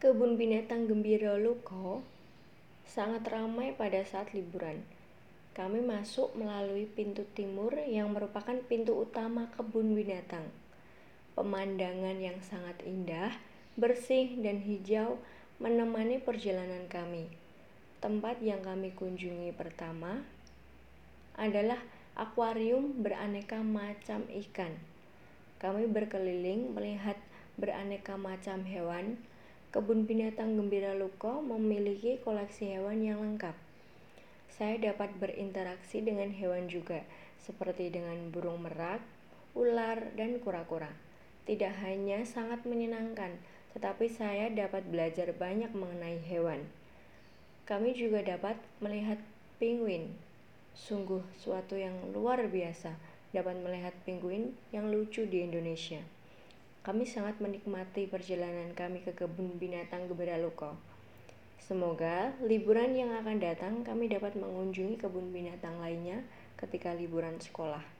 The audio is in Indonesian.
Kebun Binatang Gembira Luko sangat ramai pada saat liburan. Kami masuk melalui pintu timur yang merupakan pintu utama kebun binatang. Pemandangan yang sangat indah, bersih, dan hijau menemani perjalanan kami. Tempat yang kami kunjungi pertama adalah akuarium beraneka macam ikan. Kami berkeliling melihat beraneka macam hewan. Kebun Binatang Gembira Luko memiliki koleksi hewan yang lengkap saya dapat berinteraksi dengan hewan juga, seperti dengan burung merak, ular, dan kura-kura. Tidak hanya sangat menyenangkan, tetapi saya dapat belajar banyak mengenai hewan. Kami juga dapat melihat penguin. Sungguh suatu yang luar biasa dapat melihat penguin yang lucu di Indonesia. Kami sangat menikmati perjalanan kami ke kebun binatang Gebera Luko. Semoga liburan yang akan datang kami dapat mengunjungi kebun binatang lainnya ketika liburan sekolah.